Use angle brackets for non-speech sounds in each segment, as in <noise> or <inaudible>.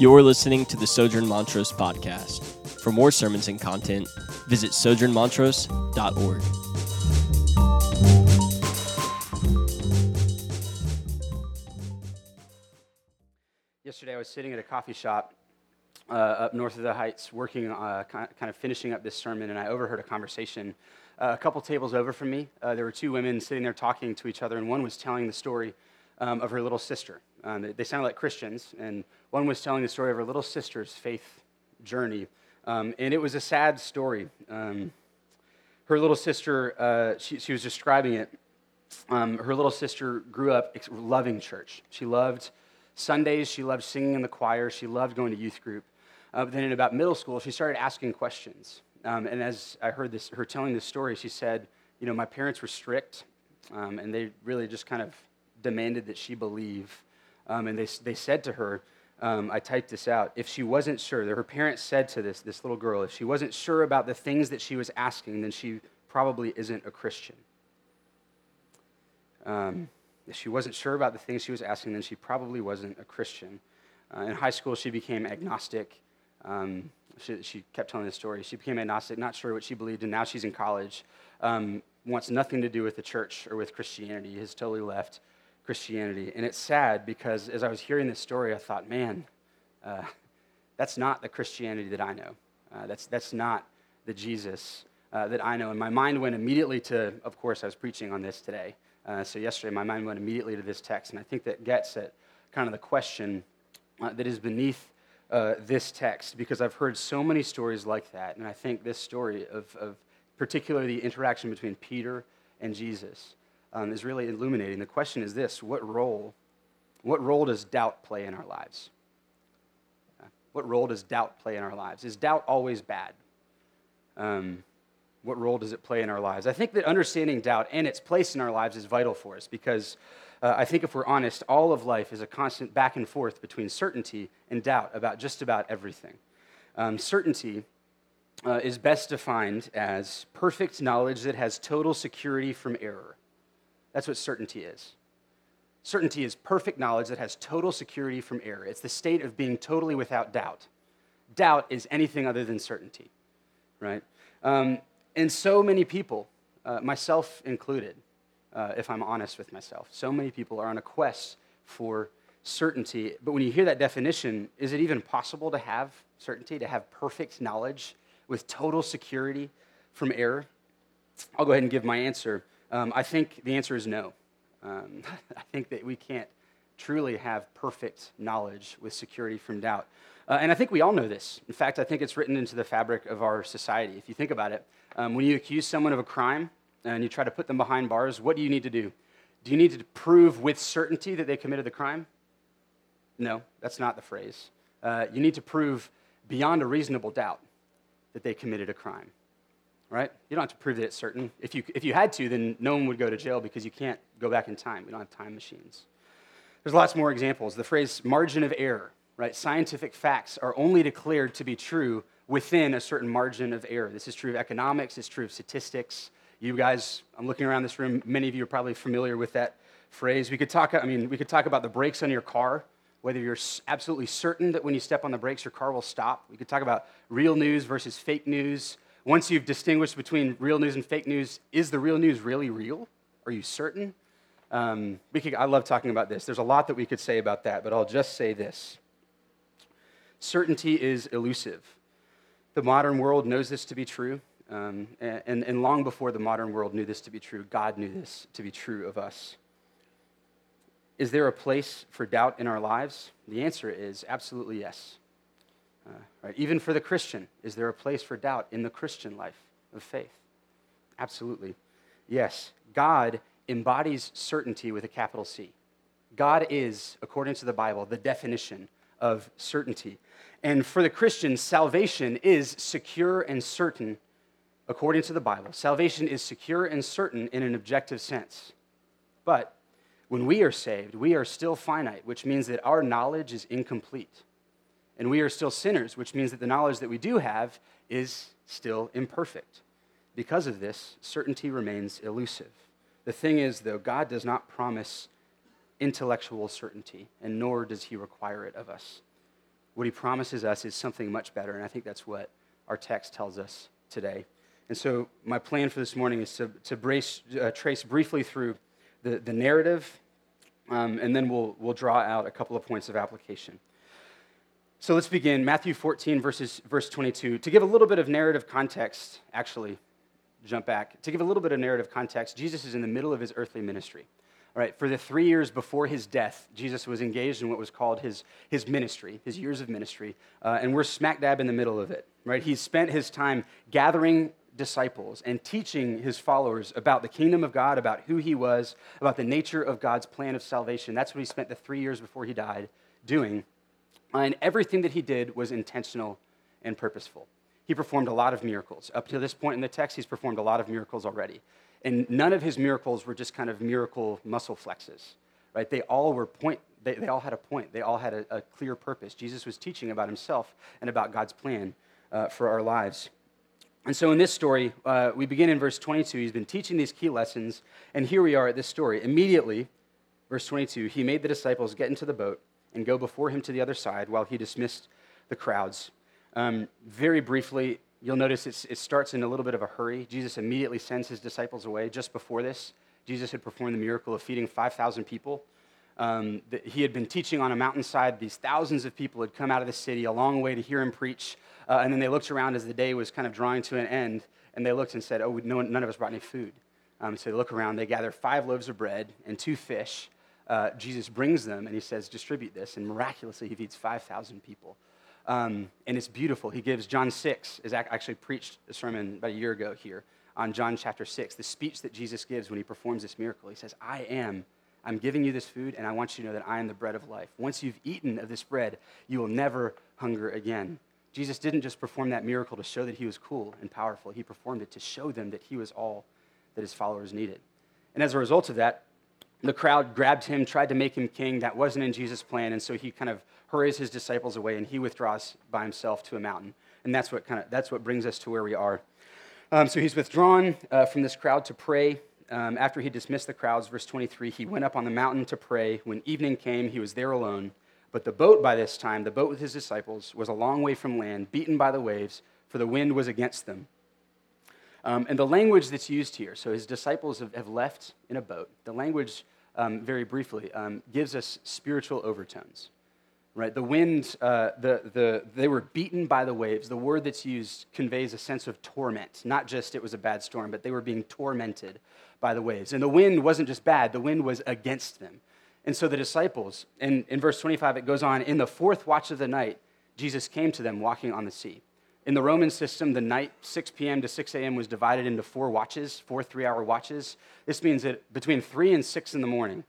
You're listening to the Sojourn Montrose podcast. For more sermons and content, visit sojournmontrose.org. Yesterday, I was sitting at a coffee shop uh, up north of the Heights, working, uh, kind of finishing up this sermon, and I overheard a conversation uh, a couple tables over from me. Uh, there were two women sitting there talking to each other, and one was telling the story um, of her little sister. Um, they, sounded like Christians, and one was telling the story of her little sister's faith journey. Um, and it was a sad story. Um, her little sister, uh, she, she, was describing it. Um, her little sister grew up loving church. She loved Sundays, she loved singing in the choir, she loved going to youth group. Uh, but then in about middle school, she started asking questions. Um, and as I heard this, her telling this story, she said, You know, my parents were strict, and they really just kind of demanded that she believe. Um, and they, they said to her, um, I typed this out. If she wasn't sure, that her parents said to this, this little girl, if she wasn't sure about the things that she was asking, then she probably isn't a Christian. Um, if she wasn't sure about the things she was asking, then she probably wasn't a Christian. Uh, in high school, she became agnostic. Um, she, she, kept telling this story. She became agnostic, not sure what she believed, and now she's in college. Um, wants nothing to do with the church or with Christianity, has totally left. Christianity. And it's sad because as I was hearing this story, I thought, man, uh, that's not the Christianity that I know. Uh, that's, that's not the Jesus uh, that I know. And my mind went immediately to, of course, I was preaching on this today. Uh, so yesterday, my mind went immediately to this text. And I think that gets at kind of the question uh, that is beneath uh, this text because I've heard so many stories like that. And I think this story of, of particularly the interaction between Peter and Jesus um, is really illuminating. The question is this what role, what role does doubt play in our lives? Uh, what role does doubt play in our lives? Is doubt always bad? Um, what role does it play in our lives? I think that understanding doubt and its place in our lives is vital for us because uh, I think if we're honest, all of life is a constant back and forth between certainty and doubt about just about everything. Um, certainty uh, is best defined as perfect knowledge that has total security from error. That's what certainty is. Certainty is perfect knowledge that has total security from error. It's the state of being totally without doubt. Doubt is anything other than certainty, right? Um, and so many people, uh, myself included, uh, if I'm honest with myself, so many people are on a quest for certainty. But when you hear that definition, is it even possible to have certainty, to have perfect knowledge with total security from error? I'll go ahead and give my answer. Um, I think the answer is no. Um, <laughs> I think that we can't truly have perfect knowledge with security from doubt. Uh, and I think we all know this. In fact, I think it's written into the fabric of our society. If you think about it, um, when you accuse someone of a crime and you try to put them behind bars, what do you need to do? Do you need to prove with certainty that they committed the crime? No, that's not the phrase. Uh, you need to prove beyond a reasonable doubt that they committed a crime right? You don't have to prove that it's certain. If you, if you had to, then no one would go to jail because you can't go back in time. We don't have time machines. There's lots more examples. The phrase margin of error, right? Scientific facts are only declared to be true within a certain margin of error. This is true of economics, it's true of statistics. You guys, I'm looking around this room, many of you are probably familiar with that phrase. We could talk, I mean, we could talk about the brakes on your car, whether you're absolutely certain that when you step on the brakes, your car will stop. We could talk about real news versus fake news once you've distinguished between real news and fake news, is the real news really real? Are you certain? Um, we could, I love talking about this. There's a lot that we could say about that, but I'll just say this certainty is elusive. The modern world knows this to be true, um, and, and long before the modern world knew this to be true, God knew this to be true of us. Is there a place for doubt in our lives? The answer is absolutely yes. Uh, right? Even for the Christian, is there a place for doubt in the Christian life of faith? Absolutely. Yes. God embodies certainty with a capital C. God is, according to the Bible, the definition of certainty. And for the Christian, salvation is secure and certain according to the Bible. Salvation is secure and certain in an objective sense. But when we are saved, we are still finite, which means that our knowledge is incomplete and we are still sinners, which means that the knowledge that we do have is still imperfect. Because of this, certainty remains elusive. The thing is, though, God does not promise intellectual certainty, and nor does he require it of us. what he promises us is something much better. And I think that's what our text tells us today. And so, my plan for this morning is to, to brace, uh, trace briefly through the, the narrative, um, and then we'll, we'll draw out a couple of points of application. So let's begin. Matthew 14, verses, verse 22. To give a little bit of narrative context, actually, jump back. To give a little bit of narrative context, Jesus is in the middle of his earthly ministry. All right, for the three years before his death, Jesus was engaged in what was called his, his ministry, his years of ministry, uh, and we're smack dab in the middle of it. Right, he spent his time gathering disciples and teaching his followers about the kingdom of God, about who he was, about the nature of God's plan of salvation. That's what he spent the three years before he died doing. And everything that he did was intentional and purposeful. He performed a lot of miracles. Up to this point in the text, he's performed a lot of miracles already. And none of his miracles were just kind of miracle muscle flexes, right? They all were point, they, they all had a point. They all had a, a clear purpose. Jesus was teaching about himself and about God's plan uh, for our lives. And so in this story, uh, we begin in verse 22. He's been teaching these key lessons, and here we are at this story. Immediately, verse 22, he made the disciples get into the boat and go before him to the other side while he dismissed the crowds. Um, very briefly, you'll notice it starts in a little bit of a hurry. Jesus immediately sends his disciples away. Just before this, Jesus had performed the miracle of feeding 5,000 people. Um, he had been teaching on a mountainside. These thousands of people had come out of the city a long way to hear him preach. Uh, and then they looked around as the day was kind of drawing to an end, and they looked and said, Oh, no, none of us brought any food. Um, so they look around, they gather five loaves of bread and two fish. Uh, Jesus brings them, and he says, Distribute this. And miraculously, he feeds 5,000 people. Um, and it's beautiful. He gives John 6, is actually preached a sermon about a year ago here on John chapter 6, the speech that Jesus gives when he performs this miracle. He says, I am I'm giving you this food, and I want you to know that I am the bread of life. Once you've eaten of this bread, you will never hunger again. Jesus didn't just perform that miracle to show that he was cool and powerful, he performed it to show them that he was all that his followers needed. And as a result of that, the crowd grabbed him, tried to make him king. That wasn't in Jesus' plan, and so he kind of hurries his disciples away and he withdraws by himself to a mountain. And that's what kind of that's what brings us to where we are. Um, so he's withdrawn uh, from this crowd to pray um, after he dismissed the crowds, verse 23, he went up on the mountain to pray. When evening came, he was there alone. But the boat by this time, the boat with his disciples, was a long way from land, beaten by the waves, for the wind was against them. Um, and the language that's used here, so his disciples have, have left in a boat. The language, um, very briefly, um, gives us spiritual overtones right? The wind, uh, the, the, they were beaten by the waves. The word that's used conveys a sense of torment, not just it was a bad storm, but they were being tormented by the waves. And the wind wasn't just bad, the wind was against them. And so the disciples, in, in verse 25, it goes on, in the fourth watch of the night, Jesus came to them walking on the sea. In the Roman system, the night, 6 p.m. to 6 a.m., was divided into four watches, four three hour watches. This means that between 3 and 6 in the morning,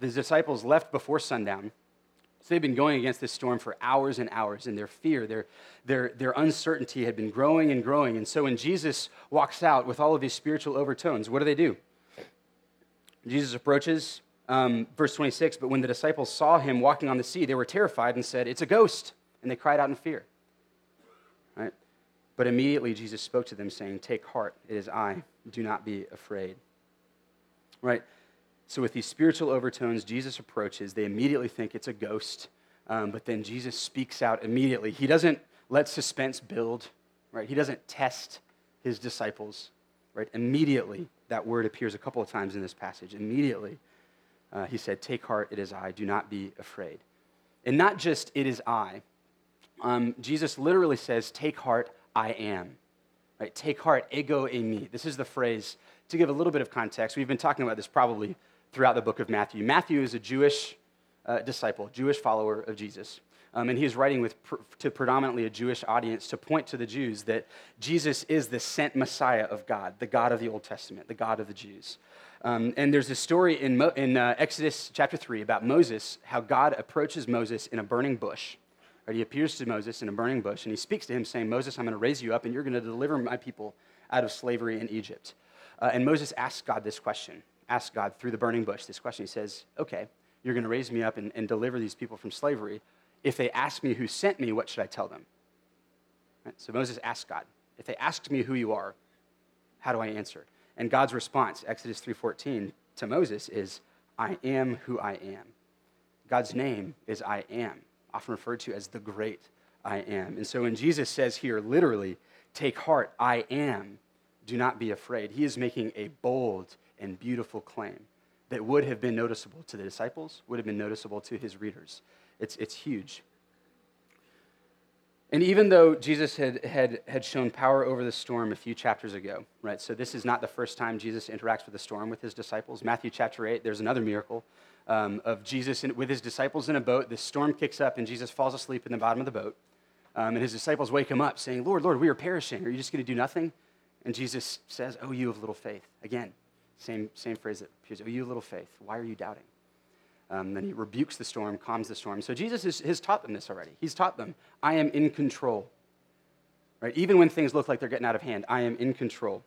the disciples left before sundown so they've been going against this storm for hours and hours, and their fear, their, their, their uncertainty had been growing and growing. And so when Jesus walks out with all of these spiritual overtones, what do they do? Jesus approaches, um, verse 26, but when the disciples saw him walking on the sea, they were terrified and said, It's a ghost. And they cried out in fear. But immediately Jesus spoke to them, saying, Take heart, it is I. Do not be afraid. Right? So, with these spiritual overtones, Jesus approaches. They immediately think it's a ghost, um, but then Jesus speaks out immediately. He doesn't let suspense build, right? He doesn't test his disciples, right? Immediately, that word appears a couple of times in this passage. Immediately, uh, he said, Take heart, it is I. Do not be afraid. And not just, it is I. Um, Jesus literally says, Take heart, I am. Right? Take heart, ego eimi. This is the phrase. To give a little bit of context, we've been talking about this probably throughout the book of Matthew. Matthew is a Jewish uh, disciple, Jewish follower of Jesus. Um, and he's writing with pr- to predominantly a Jewish audience to point to the Jews that Jesus is the sent Messiah of God, the God of the Old Testament, the God of the Jews. Um, and there's a story in, Mo- in uh, Exodus chapter 3 about Moses, how God approaches Moses in a burning bush. Right? He appears to Moses in a burning bush, and he speaks to him, saying, Moses, I'm going to raise you up, and you're going to deliver my people out of slavery in Egypt. Uh, and Moses asks God this question asks God through the burning bush this question. He says, Okay, you're going to raise me up and, and deliver these people from slavery. If they ask me who sent me, what should I tell them? Right? So Moses asks God, If they ask me who you are, how do I answer? And God's response, Exodus 3:14 to Moses is, I am who I am. God's name is I am. Often referred to as the great I am. And so when Jesus says here, literally, take heart, I am, do not be afraid, he is making a bold and beautiful claim that would have been noticeable to the disciples, would have been noticeable to his readers. It's, it's huge. And even though Jesus had, had, had shown power over the storm a few chapters ago, right? So this is not the first time Jesus interacts with the storm with his disciples. Matthew chapter 8, there's another miracle um, of Jesus in, with his disciples in a boat. The storm kicks up and Jesus falls asleep in the bottom of the boat. Um, and his disciples wake him up saying, Lord, Lord, we are perishing. Are you just going to do nothing? And Jesus says, Oh, you of little faith. Again, same, same phrase that appears, Oh, you of little faith. Why are you doubting? Um, then he rebukes the storm, calms the storm. So Jesus is, has taught them this already. He's taught them, I am in control. Right? Even when things look like they're getting out of hand, I am in control.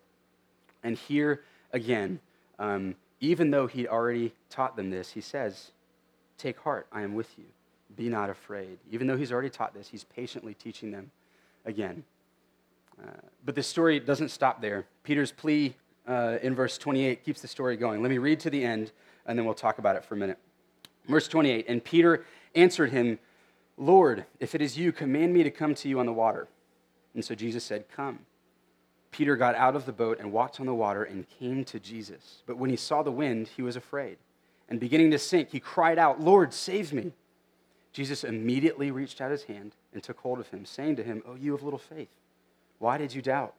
And here again, um, even though he'd already taught them this, he says, Take heart, I am with you. Be not afraid. Even though he's already taught this, he's patiently teaching them again. Uh, but the story doesn't stop there. Peter's plea uh, in verse 28 keeps the story going. Let me read to the end, and then we'll talk about it for a minute. Verse 28 And Peter answered him, Lord, if it is you, command me to come to you on the water. And so Jesus said, Come. Peter got out of the boat and walked on the water and came to Jesus. But when he saw the wind, he was afraid. And beginning to sink, he cried out, Lord, save me. Jesus immediately reached out his hand and took hold of him, saying to him, Oh, you of little faith, why did you doubt?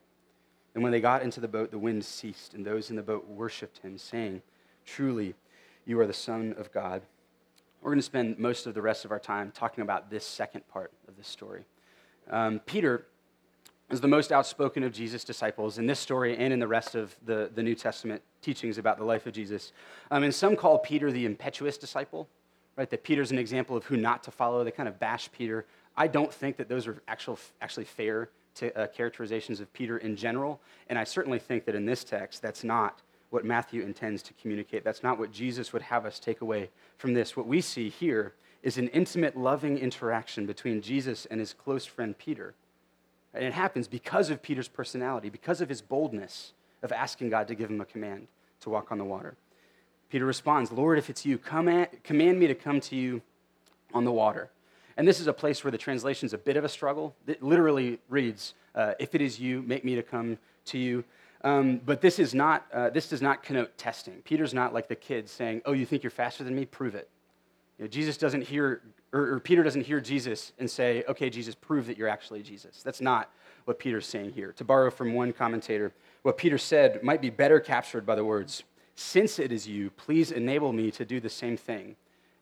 And when they got into the boat, the wind ceased, and those in the boat worshiped him, saying, Truly, you are the Son of God. We're going to spend most of the rest of our time talking about this second part of the story. Um, Peter is the most outspoken of Jesus' disciples in this story and in the rest of the, the New Testament teachings about the life of Jesus. Um, and some call Peter the impetuous disciple, right? That Peter's an example of who not to follow. They kind of bash Peter. I don't think that those are actual, actually fair to, uh, characterizations of Peter in general. And I certainly think that in this text, that's not what Matthew intends to communicate. That's not what Jesus would have us take away from this. What we see here is an intimate, loving interaction between Jesus and his close friend Peter. And it happens because of Peter's personality, because of his boldness of asking God to give him a command to walk on the water. Peter responds, Lord, if it's you, command me to come to you on the water. And this is a place where the translation is a bit of a struggle. It literally reads, uh, If it is you, make me to come to you. Um, but this, is not, uh, this does not connote testing. Peter's not like the kids saying, Oh, you think you're faster than me? Prove it. You know, Jesus doesn't hear, or, or Peter doesn't hear Jesus and say, Okay, Jesus, prove that you're actually Jesus. That's not what Peter's saying here. To borrow from one commentator, what Peter said might be better captured by the words, Since it is you, please enable me to do the same thing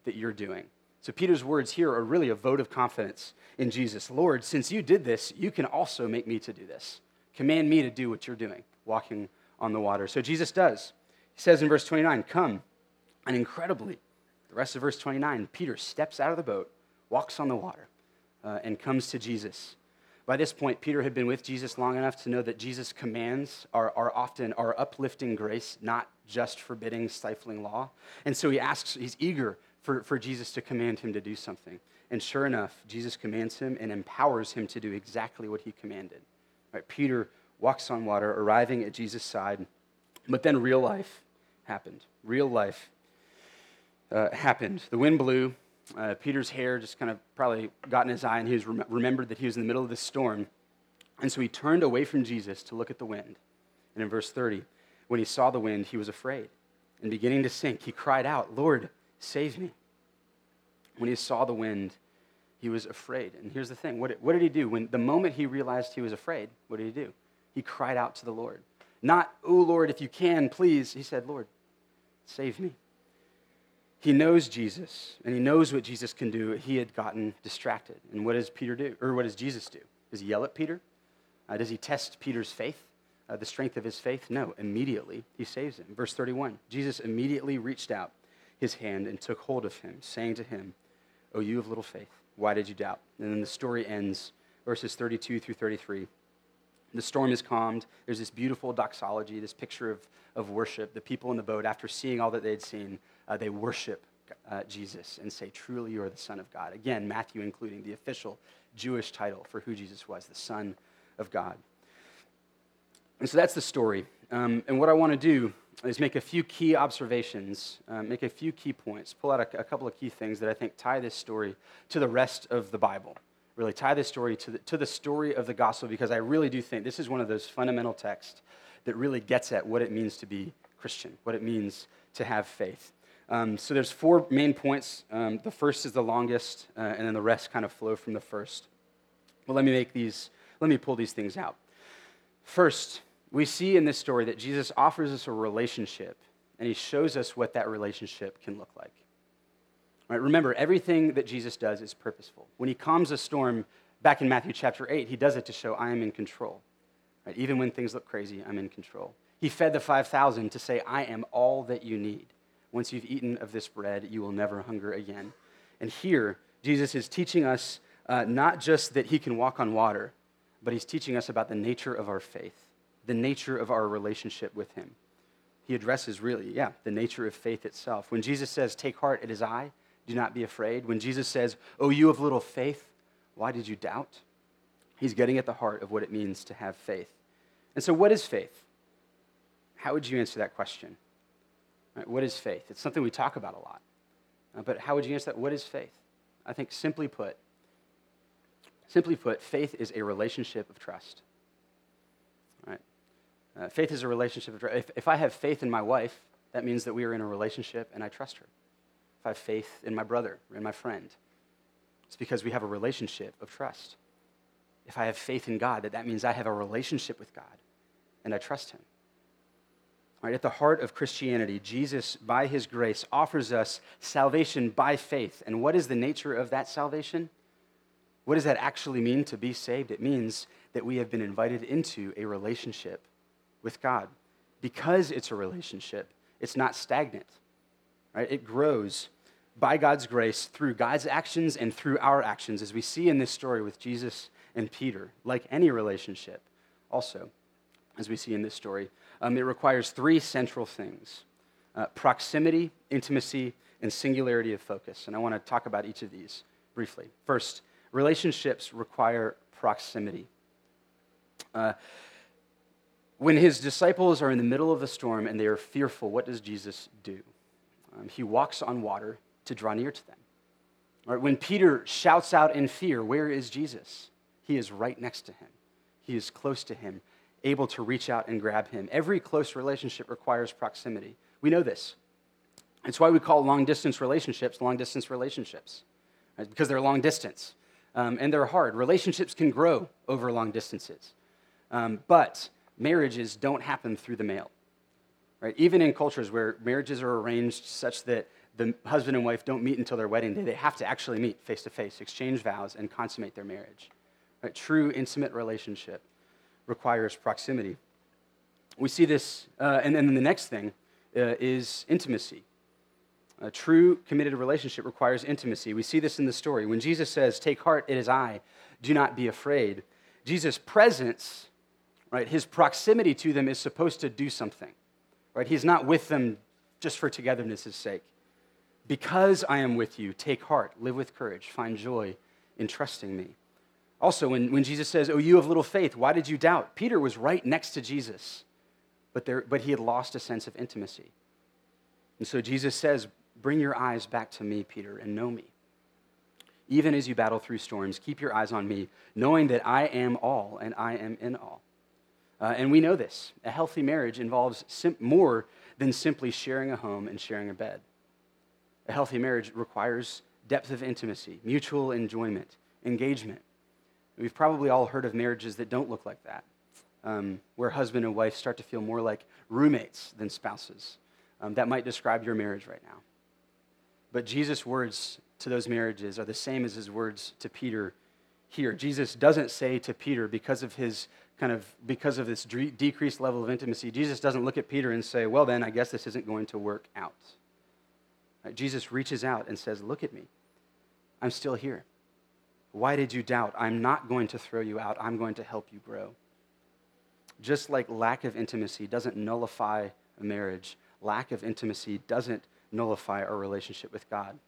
that you're doing. So Peter's words here are really a vote of confidence in Jesus. Lord, since you did this, you can also make me to do this. Command me to do what you're doing walking on the water. So Jesus does. He says in verse 29, Come. And incredibly, the rest of verse 29, Peter steps out of the boat, walks on the water, uh, and comes to Jesus. By this point, Peter had been with Jesus long enough to know that Jesus' commands are, are often are uplifting grace, not just forbidding, stifling law. And so he asks, he's eager for, for Jesus to command him to do something. And sure enough, Jesus commands him and empowers him to do exactly what he commanded. Right? Peter walks on water, arriving at Jesus' side. But then real life happened. Real life uh, happened. The wind blew. Uh, Peter's hair just kind of probably got in his eye, and he was rem- remembered that he was in the middle of this storm. And so he turned away from Jesus to look at the wind. And in verse 30, when he saw the wind, he was afraid. And beginning to sink, he cried out, Lord, save me. When he saw the wind, he was afraid. And here's the thing what, what did he do? When the moment he realized he was afraid, what did he do? he cried out to the Lord. Not, oh Lord, if you can, please. He said, Lord, save me. He knows Jesus, and he knows what Jesus can do. He had gotten distracted. And what does Peter do? Or what does Jesus do? Does he yell at Peter? Uh, does he test Peter's faith, uh, the strength of his faith? No. Immediately, he saves him. Verse 31 Jesus immediately reached out his hand and took hold of him, saying to him, O you of little faith, why did you doubt? And then the story ends, verses 32 through 33. The storm is calmed. There's this beautiful doxology, this picture of, of worship. The people in the boat, after seeing all that they'd seen, uh, they worship uh, Jesus and say, Truly, you are the Son of God. Again, Matthew including the official Jewish title for who Jesus was, the Son of God. And so that's the story. Um, and what I want to do is make a few key observations, uh, make a few key points, pull out a, a, couple of key things that I think tie this story to the rest of the Bible. Really tie this story to the, to the story of the gospel because I really do think this is one of those fundamental texts that really gets at what it means to be Christian, what it means to have faith. Um, so there's four main points. Um, the first is the longest, uh, and then the rest kind of flow from the first. Well, let me make these, let me pull these things out. First, we see in this story that Jesus offers us a relationship, and he shows us what that relationship can look like. Right, remember, everything that Jesus does is purposeful. When he calms a storm, back in Matthew chapter 8, he does it to show I am in control. Right, even when things look crazy, I'm in control. He fed the 5,000 to say, I am all that you need. Once you've eaten of this bread, you will never hunger again. And here, Jesus is teaching us uh, not just that he can walk on water, but he's teaching us about the nature of our faith the nature of our relationship with him. He addresses really, yeah, the nature of faith itself. When Jesus says, Take heart, it is I, do not be afraid. When Jesus says, Oh, you of little faith, why did you doubt? He's getting at the heart of what it means to have faith. And so, what is faith? How would you answer that question? Right, what is faith? It's something we talk about a lot. Uh, but how would you answer that? What is faith? I think simply put, simply put, faith is a relationship of trust. Uh, faith is a relationship. of trust. If, if I have faith in my wife, that means that we are in a relationship and I trust her. If I have faith in my brother or in my friend, it's because we have a relationship of trust. If I have faith in God, that that means I have a relationship with God and I trust him. Right, at the heart of Christianity, Jesus, by his grace, offers us salvation by faith. And what is the nature of that salvation? What does that actually mean to be saved? It means that we have been invited into a relationship with God. Because it's a relationship, it's not stagnant, right? It grows by God's grace through God's actions and through our actions, as we see in this story with Jesus and Peter, like any relationship, also, as we see in this story. Um, it requires three central things uh, proximity, intimacy, and singularity of focus. And I want to talk about each of these briefly. First, relationships require proximity. Uh, when his disciples are in the middle of the storm and they are fearful, what does Jesus do? Um, he walks on water to draw near to them. Right, when Peter shouts out in fear, where is Jesus? He is right next to him. He is close to him, able to reach out and grab him. Every close relationship requires proximity. We know this. It's why we call long distance relationships long distance relationships, right? because they're long distance um, and they're hard. Relationships can grow over long distances. Um, but marriages don't happen through the mail. Right? Even in cultures where marriages are arranged such that the husband and wife don't meet until their wedding day, they have to actually meet face to face, exchange vows, and consummate their marriage. Right? True intimate relationship requires proximity. We see this, uh, and then the next thing uh, is intimacy. A true committed relationship requires intimacy. We see this in the story. When Jesus says, Take heart, it is I, do not be afraid, Jesus' presence right? His proximity to them is supposed to do something, right? He's not with them just for togetherness' sake. Because I am with you, take heart, live with courage, find joy in trusting me. Also, when, when Jesus says, Oh, you have little faith, why did you doubt? Peter was right next to Jesus, but, there, but he had lost a sense of intimacy. And so Jesus says, Bring your eyes back to me, Peter, and know me. Even as you battle through storms, keep your eyes on me, knowing that I am all and I am in all. Uh, and we know this. A healthy marriage involves sim- more than simply sharing a home and sharing a bed. A healthy marriage requires depth of intimacy, mutual enjoyment, engagement. We've probably all heard of marriages that don't look like that, um, where husband and wife start to feel more like roommates than spouses. Um, that might describe your marriage right now. But Jesus' words to those marriages are the same as his words to Peter here. Jesus doesn't say to Peter, because of his kind of because of this de- decreased level of intimacy, Jesus doesn't look at Peter and say, Well, then, I guess this isn't going to work out. Right? Jesus reaches out and says, Look at me. I'm still here. Why did you doubt? I'm not going to throw you out, I'm going to help you grow. Just like lack of intimacy doesn't nullify a marriage, lack of intimacy doesn't nullify our relationship with God.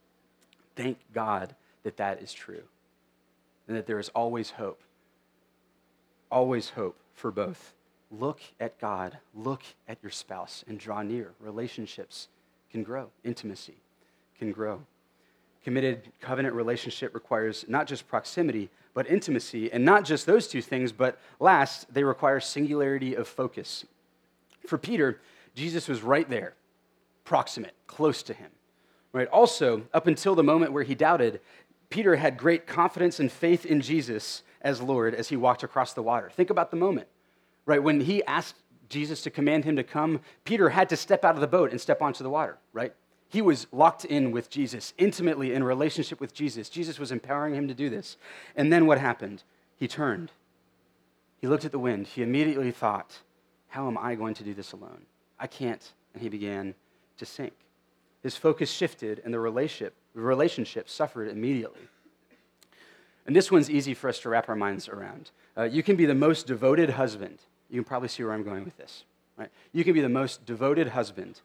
Thank God that that is true and that there is always hope always hope for both look at God, look at your spouse, and draw near. Relationships can grow, intimacy can grow. Committed covenant relationship requires not just proximity, but intimacy. And not just those two things, but last, they require singularity of focus. For Peter, Jesus was right there, proximate, close to him. Right? Also, up until the moment where he doubted, Peter had great confidence and faith in Jesus as Lord as he walked across the water. Think about the moment. Right? When he asked Jesus to command him to come, Peter had to step out of the boat and step onto the water, right? He was locked in with Jesus, intimately in relationship with Jesus. Jesus was empowering him to do this. And then what happened? He turned. He looked at the wind. He immediately thought, How am I going to do this alone? I can't. And he began to sink. His focus shifted, and the relationship, the relationship suffered immediately. And this one's easy for us to wrap our minds around. Uh, you can be the most devoted husband. You can probably see where I'm going with this. Right? You can be the most devoted husband.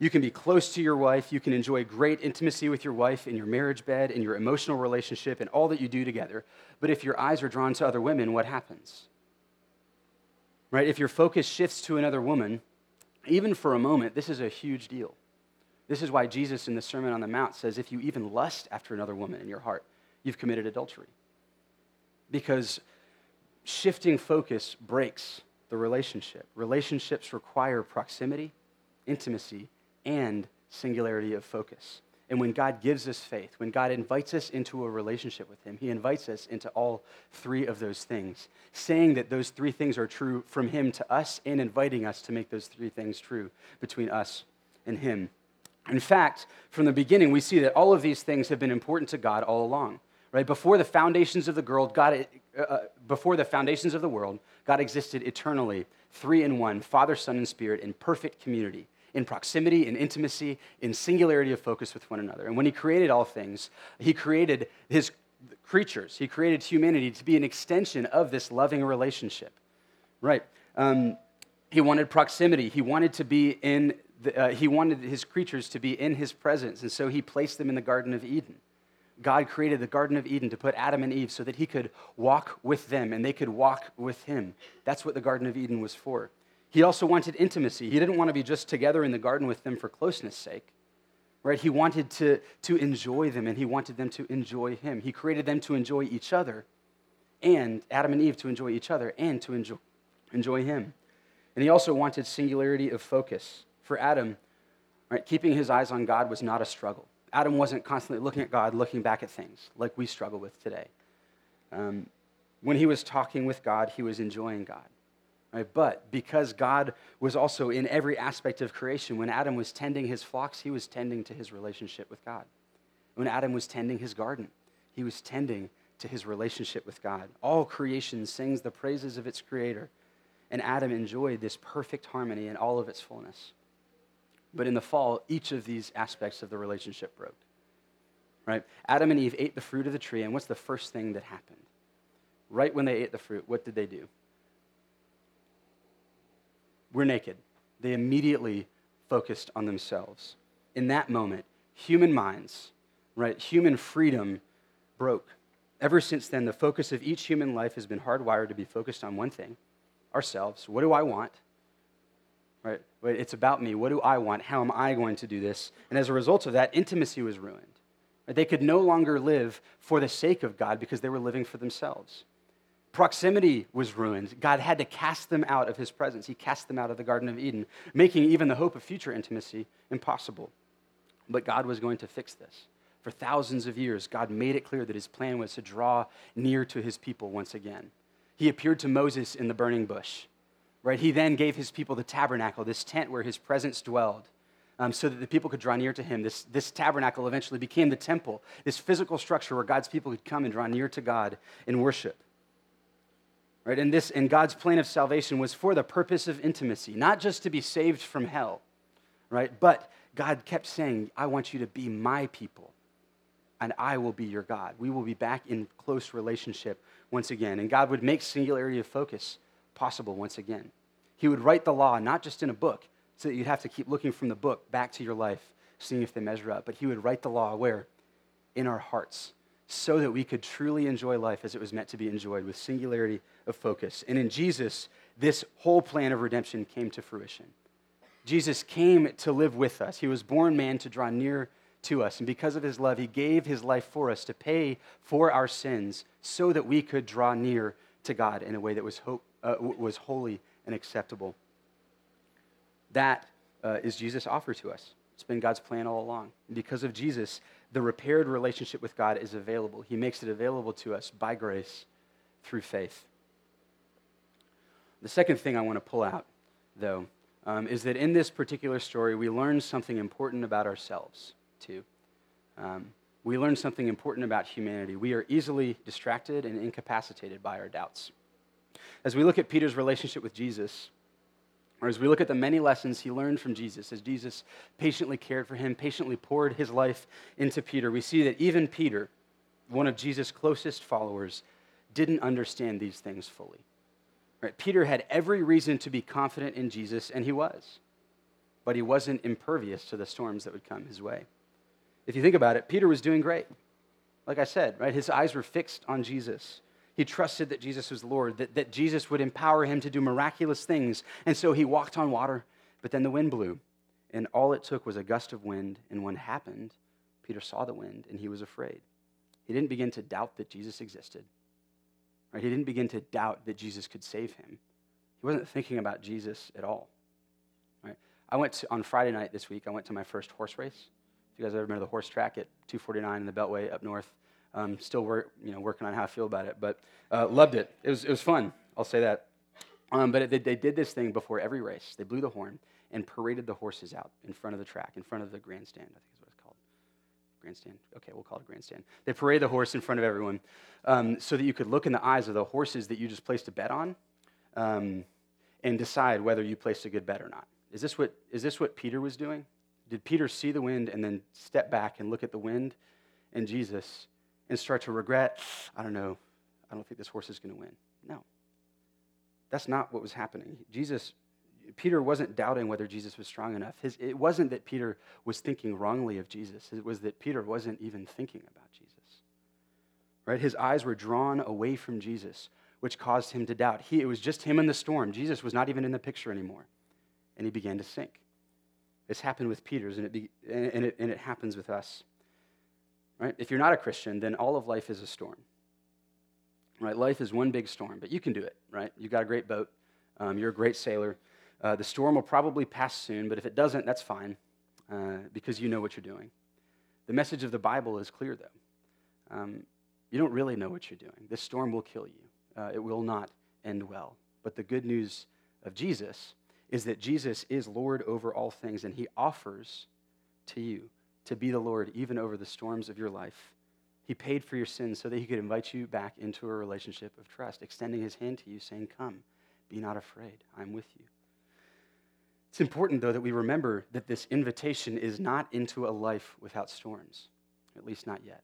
You can be close to your wife. You can enjoy great intimacy with your wife in your marriage bed, in your emotional relationship, and all that you do together. But if your eyes are drawn to other women, what happens? Right? If your focus shifts to another woman, even for a moment, this is a huge deal. This is why Jesus in the Sermon on the Mount says if you even lust after another woman in your heart, you've committed adultery. Because shifting focus breaks the relationship. Relationships require proximity, intimacy, and singularity of focus. And when God gives us faith, when God invites us into a relationship with Him, He invites us into all three of those things, saying that those three things are true from Him to us and inviting us to make those three things true between us and Him. In fact, from the beginning, we see that all of these things have been important to God all along. Right? Before the foundations of the world, God, uh, uh before the foundations of the world, God existed eternally, three in one, Father, Son, and Spirit, in perfect community in proximity, in intimacy, in singularity of focus with one another. And when he created all things, he created his creatures, he created humanity to be an extension of this loving relationship. Right. Um, he wanted proximity. He wanted to be in. The, uh, he wanted his creatures to be in his presence, and so he placed them in the Garden of Eden. God created the Garden of Eden to put Adam and Eve so that he could walk with them and they could walk with him. That's what the Garden of Eden was for. He also wanted intimacy. He didn't want to be just together in the garden with them for closeness' sake. Right? He wanted to, to enjoy them and he wanted them to enjoy him. He created them to enjoy each other and Adam and Eve to enjoy each other and to enjoy, enjoy him. And he also wanted singularity of focus. For Adam, right, keeping his eyes on God was not a struggle. Adam wasn't constantly looking at God, looking back at things like we struggle with today. Um, when he was talking with God, he was enjoying God. Right? But because God was also in every aspect of creation, when Adam was tending his flocks, he was tending to his relationship with God. When Adam was tending his garden, he was tending to his relationship with God. All creation sings the praises of its creator, and Adam enjoyed this perfect harmony in all of its fullness. But in the fall, each of these aspects of the relationship broke. Right? Adam and Eve ate the fruit of the tree, and what's the first thing that happened? Right when they ate the fruit, what did they do? We're naked. They immediately focused on themselves. In that moment, human minds, right, human freedom broke. Ever since then, the focus of each human life has been hardwired to be focused on one thing ourselves. What do I want? Right? It's about me. What do I want? How am I going to do this? And as a result of that, intimacy was ruined. They could no longer live for the sake of God because they were living for themselves. Proximity was ruined. God had to cast them out of his presence. He cast them out of the Garden of Eden, making even the hope of future intimacy impossible. But God was going to fix this. For thousands of years, God made it clear that his plan was to draw near to his people once again. He appeared to Moses in the burning bush. Right? He then gave his people the tabernacle, this tent where his presence dwelled. Um, so that the people could draw near to him. This, this tabernacle eventually became the temple, this physical structure where God's people could come and draw near to God in worship. Right? And this and God's plan of salvation was for the purpose of intimacy, not just to be saved from hell, right? But God kept saying, I want you to be my people, and I will be your God. We will be back in close relationship once again. And God would make singularity of focus possible once again. He would write the law, not just in a book, so that you'd have to keep looking from the book back to your life, seeing if they measure up, but He would write the law where? In our hearts, so that we could truly enjoy life as it was meant to be enjoyed with singularity of focus. And in Jesus, this whole plan of redemption came to fruition. Jesus came to live with us. He was born man to draw near to us. And because of his love, he gave his life for us to pay for our sins so that we could draw near to God in a way that was, uh, was holy and acceptable. That uh, is Jesus' offer to us. It's been God's plan all along. And because of Jesus, the repaired relationship with God is available. He makes it available to us by grace through faith. The second thing I want to pull out, though, um, is that in this particular story, we learn something important about ourselves, too. Um, we learn something important about humanity. We are easily distracted and incapacitated by our doubts. As we look at Peter's relationship with Jesus, or as we look at the many lessons he learned from Jesus, as Jesus patiently cared for him, patiently poured his life into Peter, we see that even Peter, one of Jesus' closest followers, didn't understand these things fully. Right? Peter had every reason to be confident in Jesus, and he was. But he wasn't impervious to the storms that would come his way. If you think about it, Peter was doing great. Like I said, right? His eyes were fixed on Jesus. He trusted that Jesus was Lord, that, that Jesus would empower him to do miraculous things. And so he walked on water, but then the wind blew. And all it took was a gust of wind. And when it happened, Peter saw the wind and he was afraid. He didn't begin to doubt that Jesus existed. Right? He didn't begin to doubt that Jesus could save him. He wasn't thinking about Jesus at all. Right? I went to, on Friday night this week, I went to my first horse race. If you guys ever been to the horse track at 249 in the Beltway up north, um, still work, you know, working on how I feel about it, but uh, loved it. It was, it was fun, I'll say that. Um, but it, they did this thing before every race. They blew the horn and paraded the horses out in front of the track, in front of the grandstand, I think is what it's called. Grandstand. Okay, we'll call it a grandstand. They parade the horse in front of everyone um, so that you could look in the eyes of the horses that you just placed a bet on um, and decide whether you placed a good bet or not. Is this, what, is this what Peter was doing? Did Peter see the wind and then step back and look at the wind and Jesus and start to regret, I don't know, I don't think this horse is going to win? No. That's not what was happening. Jesus, Peter wasn't doubting whether Jesus was strong enough. His, it wasn't that Peter was thinking wrongly of Jesus, it was that Peter wasn't even thinking about Jesus. Right? His eyes were drawn away from Jesus, which caused him to doubt. He, it was just him in the storm. Jesus was not even in the picture anymore. And he began to sink. This happened with Peter's, and it, be, and, it, and it happens with us. Right? If you're not a Christian, then all of life is a storm. Right? Life is one big storm, but you can do it, right? You've got a great boat. Um, you're a great sailor. Uh, the storm will probably pass soon, but if it doesn't, that's fine uh, because you know what you're doing. The message of the Bible is clear, though. Um, you don't really know what you're doing. This storm will kill you, uh, it will not end well. But the good news of Jesus is that Jesus is Lord over all things, and he offers to you to be the Lord even over the storms of your life. He paid for your sins so that he could invite you back into a relationship of trust, extending his hand to you, saying, Come, be not afraid, I'm with you. It's important, though, that we remember that this invitation is not into a life without storms, at least not yet.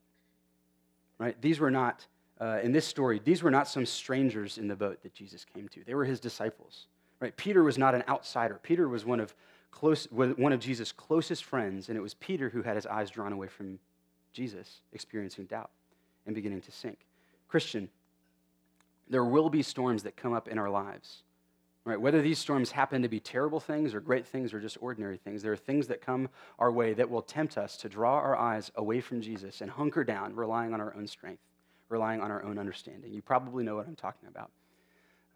Right? These were not, uh, in this story, these were not some strangers in the boat that Jesus came to. They were his disciples. Right? Peter was not an outsider. Peter was one of, close, one of Jesus' closest friends, and it was Peter who had his eyes drawn away from Jesus, experiencing doubt and beginning to sink. Christian, there will be storms that come up in our lives. Right? Whether these storms happen to be terrible things or great things or just ordinary things, there are things that come our way that will tempt us to draw our eyes away from Jesus and hunker down, relying on our own strength, relying on our own understanding. You probably know what I'm talking about.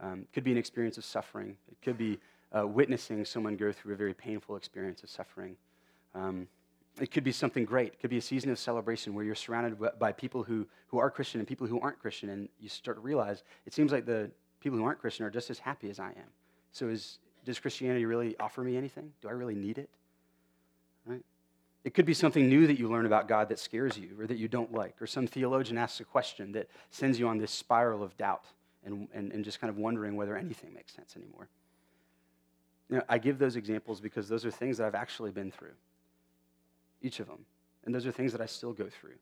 Um, could be an experience of suffering. It could be uh, witnessing someone go through a very painful experience of suffering. Um, it could be something great. It could be a season of celebration where you're surrounded by people who, who are Christian and people who aren't Christian, and you start to realize it seems like the people who aren't Christian are just as happy as I am. So is, does Christianity really offer me anything? Do I really need it? Right? It could be something new that you learn about God that scares you or that you don't like, or some theologian asks a question that sends you on this spiral of doubt and, and, and just kind of wondering whether anything makes sense anymore. You know, I give those examples because those are things that I've actually been through, each of them. And those are things that I still go through.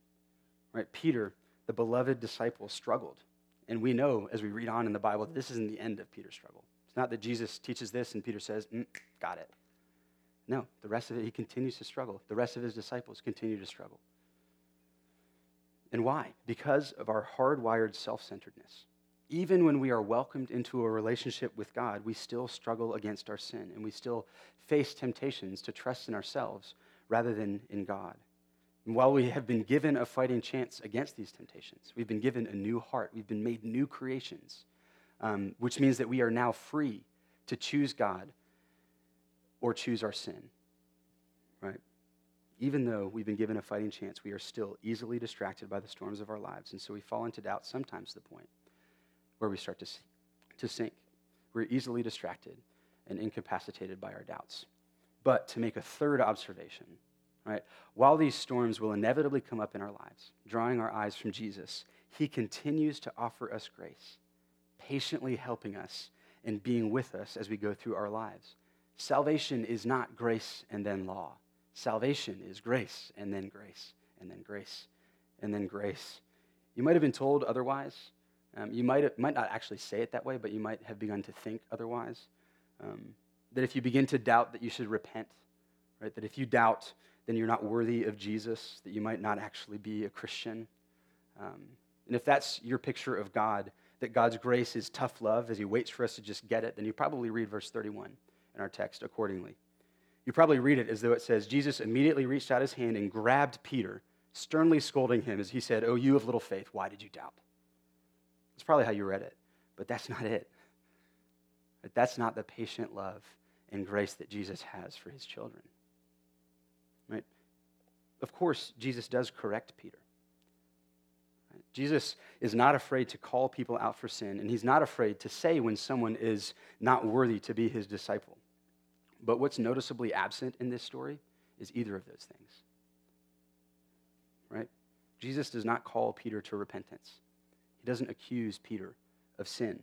Right? Peter, the beloved disciple, struggled. And we know as we read on in the Bible that this isn't the end of Peter's struggle. It's not that Jesus teaches this and Peter says, mm, got it. No, the rest of it, he continues to struggle. The rest of his disciples continue to struggle. And why? Because of our hardwired self centeredness. even when we are welcomed into a relationship with God, we still struggle against our sin and we still face temptations to trust in ourselves rather than in God. And while we have been given a fighting chance against these temptations, we've been given a new heart, we've been made new creations, um, which means that we are now free to choose God or choose our sin, right? Even though we've been given a fighting chance, we are still easily distracted by the storms of our lives. And so we fall into doubt sometimes to the point where we start to, to sink. We're easily distracted and incapacitated by our doubts. But to make a third observation, right? While these storms will inevitably come up in our lives, drawing our eyes from Jesus, he continues to offer us grace, patiently helping us and being with us as we go through our lives. Salvation is not grace and then law. Salvation is grace and then grace and then grace and then grace. You might have been told otherwise. Um, you might, have, might not actually say it that way, but you might have begun to think otherwise. Um, that if you begin to doubt that you should repent, right? That if you doubt, then you're not worthy of Jesus, that you might not actually be a Christian. Um, and if that's your picture of God, that God's grace is tough love as he waits for us to just get it, then you probably read verse 31 in our text accordingly. You probably read it as though it says, Jesus immediately reached out his hand and grabbed Peter, sternly scolding him as he said, Oh, you of little faith, why did you doubt? That's probably how you read it, but that's not it. That's not the patient love and grace that Jesus has for his children. Right? Of course, Jesus does correct Peter. Jesus is not afraid to call people out for sin, and he's not afraid to say when someone is not worthy to be his disciple. But what's noticeably absent in this story is either of those things. Right? Jesus does not call Peter to repentance, he doesn't accuse Peter of sin.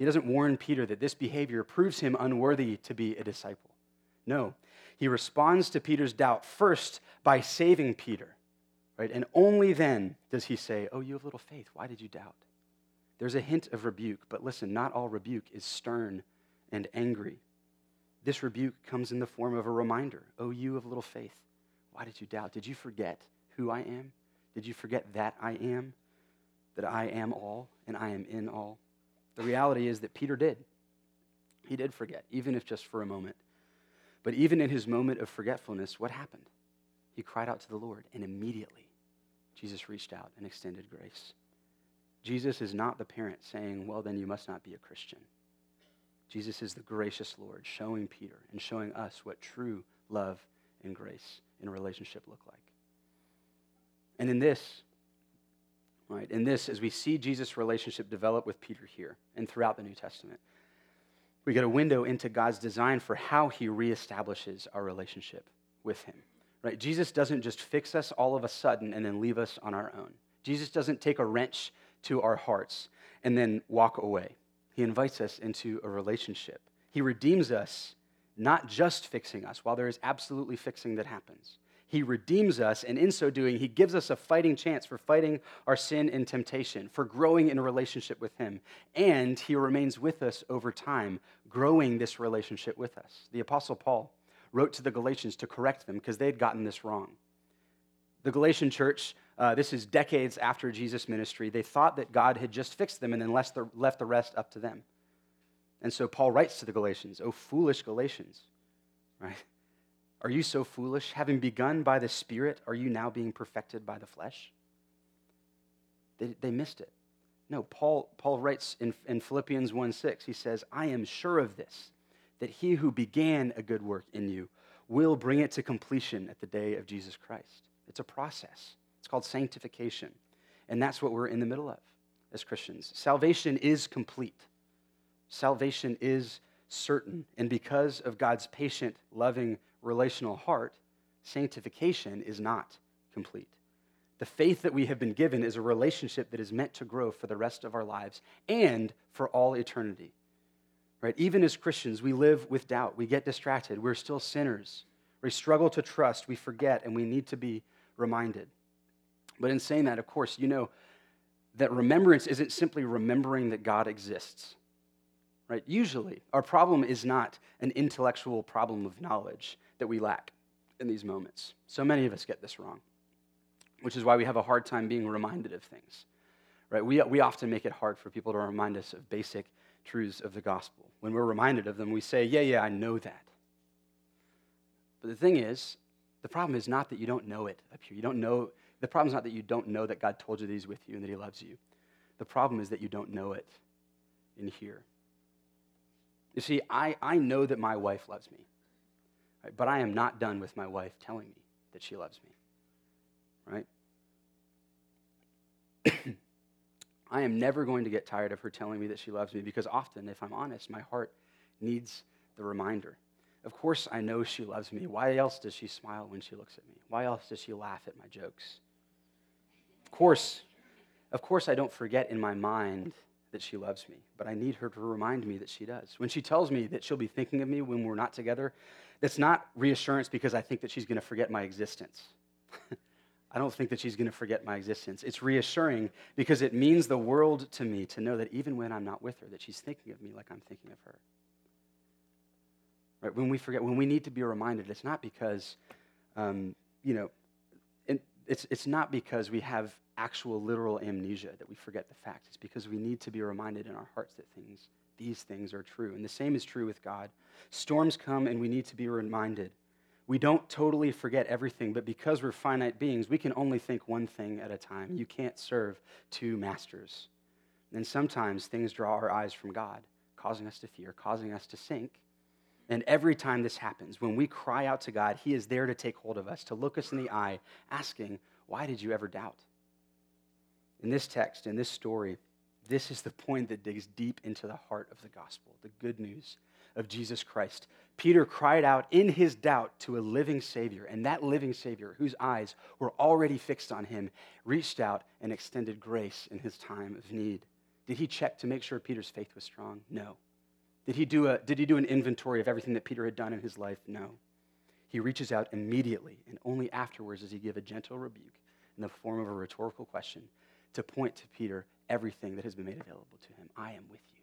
He doesn't warn Peter that this behavior proves him unworthy to be a disciple. No, he responds to Peter's doubt first by saving Peter Right? And only then does he say, Oh, you have little faith. Why did you doubt? There's a hint of rebuke, but listen, not all rebuke is stern and angry. This rebuke comes in the form of a reminder Oh, you of little faith. Why did you doubt? Did you forget who I am? Did you forget that I am? That I am all and I am in all? The reality is that Peter did. He did forget, even if just for a moment. But even in his moment of forgetfulness, what happened? He cried out to the Lord, and immediately Jesus reached out and extended grace. Jesus is not the parent saying, Well, then you must not be a Christian. Jesus is the gracious Lord showing Peter and showing us what true love and grace in a relationship look like. And in this, right, in this, as we see Jesus' relationship develop with Peter here and throughout the New Testament, we get a window into God's design for how he reestablishes our relationship with him. Right? Jesus doesn't just fix us all of a sudden and then leave us on our own. Jesus doesn't take a wrench to our hearts and then walk away. He invites us into a relationship. He redeems us, not just fixing us, while there is absolutely fixing that happens. He redeems us, and in so doing, He gives us a fighting chance for fighting our sin and temptation, for growing in a relationship with Him. And He remains with us over time, growing this relationship with us. The Apostle Paul wrote to the Galatians to correct them because they had gotten this wrong. The Galatian church, uh, this is decades after Jesus' ministry, they thought that God had just fixed them and then left the, left the rest up to them. And so Paul writes to the Galatians, Oh, foolish Galatians, right? Are you so foolish? Having begun by the Spirit, are you now being perfected by the flesh? They, they missed it. No, Paul, Paul writes in, in Philippians 1 6, he says, I am sure of this that he who began a good work in you will bring it to completion at the day of Jesus Christ. It's a process, it's called sanctification. And that's what we're in the middle of as Christians. Salvation is complete, salvation is certain. And because of God's patient, loving, relational heart, sanctification is not complete. The faith that we have been given is a relationship that is meant to grow for the rest of our lives and for all eternity. Right? Even as Christians, we live with doubt. We get distracted. We're still sinners. We struggle to trust. We forget, and we need to be reminded. But in saying that, of course, you know that remembrance isn't simply remembering that God exists. Right? Usually, our problem is not an intellectual problem of knowledge that we lack in these moments. So many of us get this wrong, which is why we have a hard time being reminded of things. right? We, we often make it hard for people to remind us of basic truths of the gospel. When we're reminded of them, we say, Yeah, yeah, I know that. But the thing is, the problem is not that you don't know it up here. You don't know, the problem is not that you don't know that God told you He's with you and that He loves you. The problem is that you don't know it in here. You see, I, I know that my wife loves me, right? but I am not done with my wife telling me that she loves me, right? <clears throat> I am never going to get tired of her telling me that she loves me because often, if I'm honest, my heart needs the reminder. Of course, I know she loves me. Why else does she smile when she looks at me? Why else does she laugh at my jokes? Of course, of course, I don't forget in my mind that she loves me, but I need her to remind me that she does. When she tells me that she'll be thinking of me when we're not together, that's not reassurance because I think that she's going to forget my existence. <laughs> I don't think that she's going to forget my existence. It's reassuring because it means the world to me to know that even when I'm not with her, that she's thinking of me like I'm thinking of her. Right? When we forget, when we need to be reminded, it's not because, um, you know, it's, it's not because we have actual literal amnesia that we forget the facts. It's because we need to be reminded in our hearts that things, these things are true. And the same is true with God. Storms come and we need to be reminded we don't totally forget everything, but because we're finite beings, we can only think one thing at a time. You can't serve two masters. And sometimes things draw our eyes from God, causing us to fear, causing us to sink. And every time this happens, when we cry out to God, He is there to take hold of us, to look us in the eye, asking, Why did you ever doubt? In this text, in this story, this is the point that digs deep into the heart of the gospel, the good news of Jesus Christ. Peter cried out in his doubt to a living Savior, and that living Savior, whose eyes were already fixed on him, reached out and extended grace in his time of need. Did he check to make sure Peter's faith was strong? No. Did he do, a, did he do an inventory of everything that Peter had done in his life? No. He reaches out immediately, and only afterwards does he give a gentle rebuke in the form of a rhetorical question to point to Peter everything that has been made available to him. I am with you.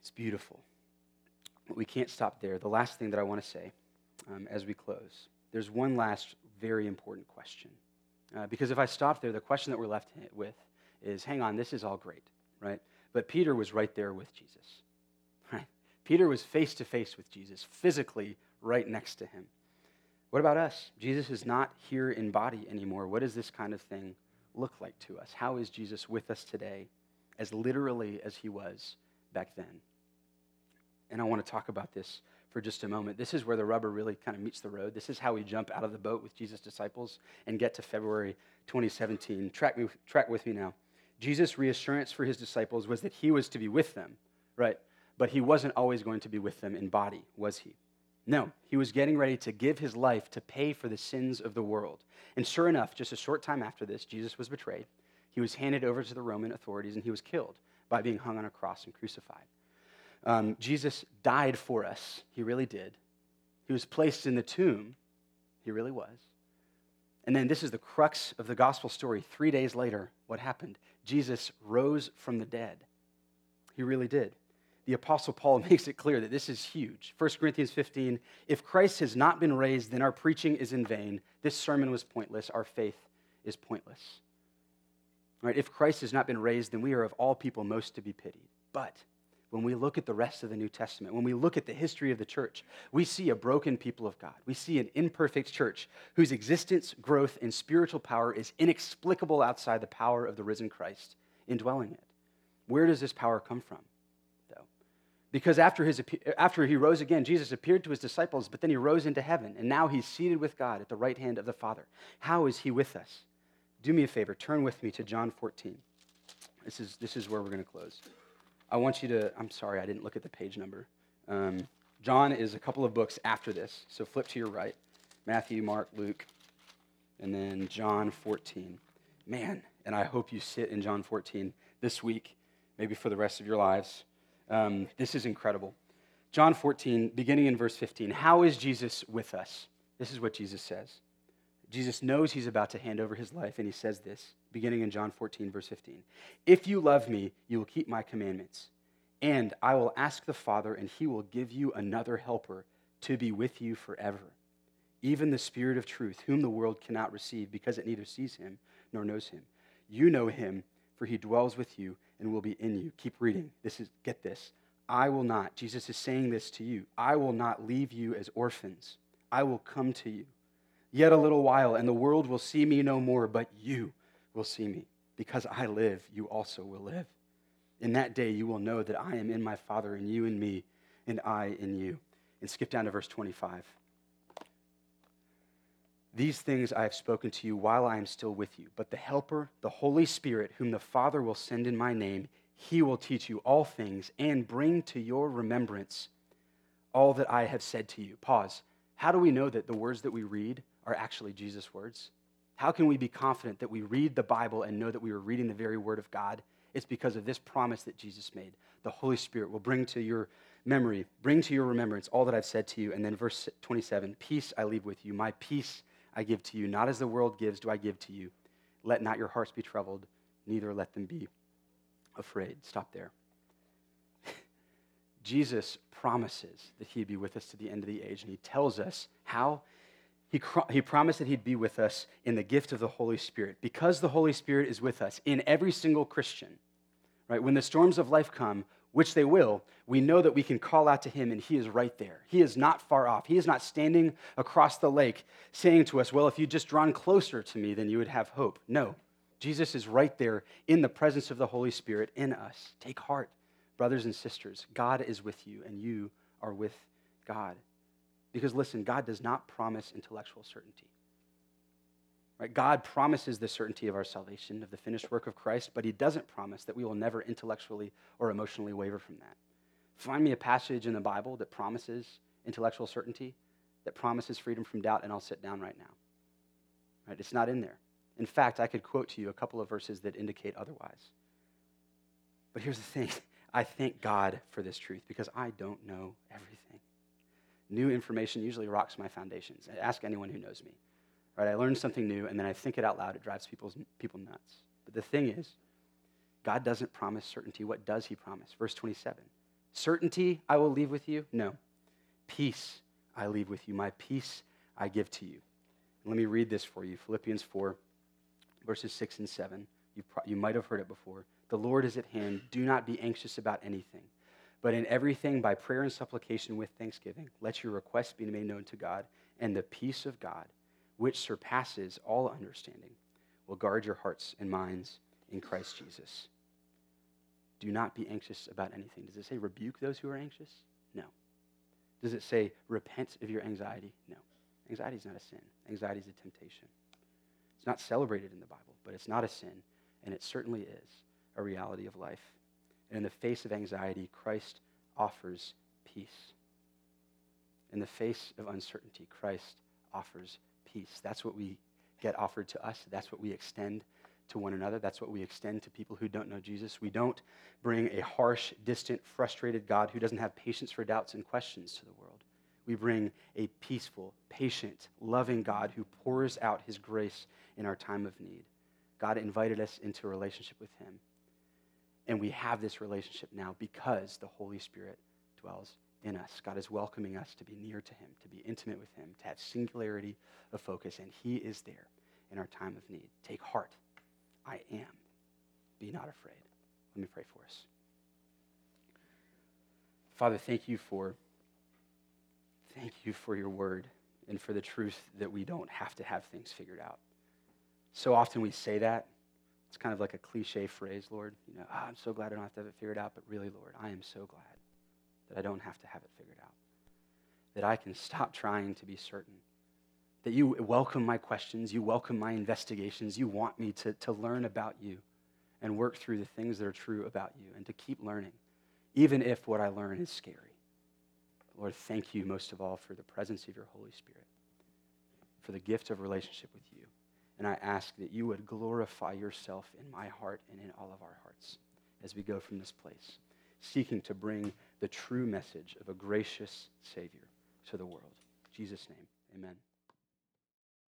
It's beautiful. We can't stop there. The last thing that I want to say um, as we close there's one last very important question. Uh, because if I stop there, the question that we're left with is hang on, this is all great, right? But Peter was right there with Jesus, <laughs> right? Peter was face to face with Jesus, physically right next to him. What about us? Jesus is not here in body anymore. What does this kind of thing look like to us? How is Jesus with us today, as literally as he was back then? And I want to talk about this for just a moment. This is where the rubber really kind of meets the road. This is how we jump out of the boat with Jesus' disciples and get to February 2017. Track, me, track with me now. Jesus' reassurance for his disciples was that he was to be with them, right? But he wasn't always going to be with them in body, was he? No, he was getting ready to give his life to pay for the sins of the world. And sure enough, just a short time after this, Jesus was betrayed. He was handed over to the Roman authorities and he was killed by being hung on a cross and crucified. Um, Jesus died for us. He really did. He was placed in the tomb. He really was. And then this is the crux of the gospel story. Three days later, what happened? Jesus rose from the dead. He really did. The Apostle Paul <laughs> makes it clear that this is huge. 1 Corinthians 15 If Christ has not been raised, then our preaching is in vain. This sermon was pointless. Our faith is pointless. Right? If Christ has not been raised, then we are of all people most to be pitied. But when we look at the rest of the New Testament, when we look at the history of the church, we see a broken people of God. We see an imperfect church whose existence, growth, and spiritual power is inexplicable outside the power of the risen Christ indwelling it. Where does this power come from, though? Because after, his, after he rose again, Jesus appeared to his disciples, but then he rose into heaven, and now he's seated with God at the right hand of the Father. How is he with us? Do me a favor, turn with me to John 14. This is, this is where we're going to close. I want you to, I'm sorry, I didn't look at the page number. Um, John is a couple of books after this, so flip to your right Matthew, Mark, Luke, and then John 14. Man, and I hope you sit in John 14 this week, maybe for the rest of your lives. Um, this is incredible. John 14, beginning in verse 15. How is Jesus with us? This is what Jesus says. Jesus knows he's about to hand over his life, and he says this, beginning in John 14, verse 15. If you love me, you will keep my commandments. And I will ask the Father, and he will give you another helper to be with you forever, even the Spirit of truth, whom the world cannot receive because it neither sees him nor knows him. You know him, for he dwells with you and will be in you. Keep reading. This is, get this. I will not, Jesus is saying this to you, I will not leave you as orphans. I will come to you. Yet a little while, and the world will see me no more, but you will see me. Because I live, you also will live. In that day, you will know that I am in my Father, and you in me, and I in you. And skip down to verse 25. These things I have spoken to you while I am still with you. But the Helper, the Holy Spirit, whom the Father will send in my name, he will teach you all things and bring to your remembrance all that I have said to you. Pause. How do we know that the words that we read are actually Jesus' words? How can we be confident that we read the Bible and know that we are reading the very word of God? It's because of this promise that Jesus made. The Holy Spirit will bring to your memory, bring to your remembrance all that I've said to you. And then verse 27 Peace I leave with you, my peace I give to you. Not as the world gives, do I give to you. Let not your hearts be troubled, neither let them be afraid. Stop there. <laughs> Jesus promises that he'd be with us to the end of the age, and he tells us how. He, he promised that he'd be with us in the gift of the Holy Spirit. Because the Holy Spirit is with us in every single Christian, right? When the storms of life come, which they will, we know that we can call out to him and he is right there. He is not far off. He is not standing across the lake saying to us, Well, if you'd just drawn closer to me, then you would have hope. No, Jesus is right there in the presence of the Holy Spirit in us. Take heart, brothers and sisters. God is with you and you are with God. Because listen, God does not promise intellectual certainty. Right? God promises the certainty of our salvation, of the finished work of Christ, but he doesn't promise that we will never intellectually or emotionally waver from that. Find me a passage in the Bible that promises intellectual certainty, that promises freedom from doubt, and I'll sit down right now. Right? It's not in there. In fact, I could quote to you a couple of verses that indicate otherwise. But here's the thing <laughs> I thank God for this truth because I don't know everything. New information usually rocks my foundations. Ask anyone who knows me. Right? I learn something new and then I think it out loud. It drives people's, people nuts. But the thing is, God doesn't promise certainty. What does he promise? Verse 27 Certainty I will leave with you? No. Peace I leave with you. My peace I give to you. Let me read this for you Philippians 4, verses 6 and 7. You, pro- you might have heard it before. The Lord is at hand. Do not be anxious about anything, but in everything, by prayer and supplication with thanksgiving, let your requests be made known to God, and the peace of God which surpasses all understanding, will guard your hearts and minds in Christ Jesus. Do not be anxious about anything. Does it say rebuke those who are anxious? No. Does it say repent of your anxiety? No. Anxiety is not a sin, anxiety is a temptation. It's not celebrated in the Bible, but it's not a sin, and it certainly is a reality of life. And in the face of anxiety, Christ offers peace. In the face of uncertainty, Christ offers peace. That's what we get offered to us. That's what we extend to one another. That's what we extend to people who don't know Jesus. We don't bring a harsh, distant, frustrated God who doesn't have patience for doubts and questions to the world. We bring a peaceful, patient, loving God who pours out his grace in our time of need. God invited us into a relationship with him. And we have this relationship now because the Holy Spirit dwells in us. God is welcoming us to be near to Him, to be intimate with Him, to have singularity of focus, and He is there in our time of need. Take heart. I am. Be not afraid. Let me pray for us. Father, thank you for thank you for your word and for the truth that we don't have to have things figured out. So often we say that. It's kind of like a cliche phrase, Lord. You know, oh, I'm so glad I don't have to have it figured out, but really, Lord, I am so glad that I don't have to have it figured out, that I can stop trying to be certain, that you welcome my questions, you welcome my investigations, you want me to, to learn about you and work through the things that are true about you and to keep learning, even if what I learn is scary. Lord, thank you most of all for the presence of your Holy Spirit, for the gift of relationship with you. And I ask that you would glorify yourself in my heart and in all of our hearts as we go from this place seeking to bring the true message of a gracious Savior to the world. In Jesus' name, amen.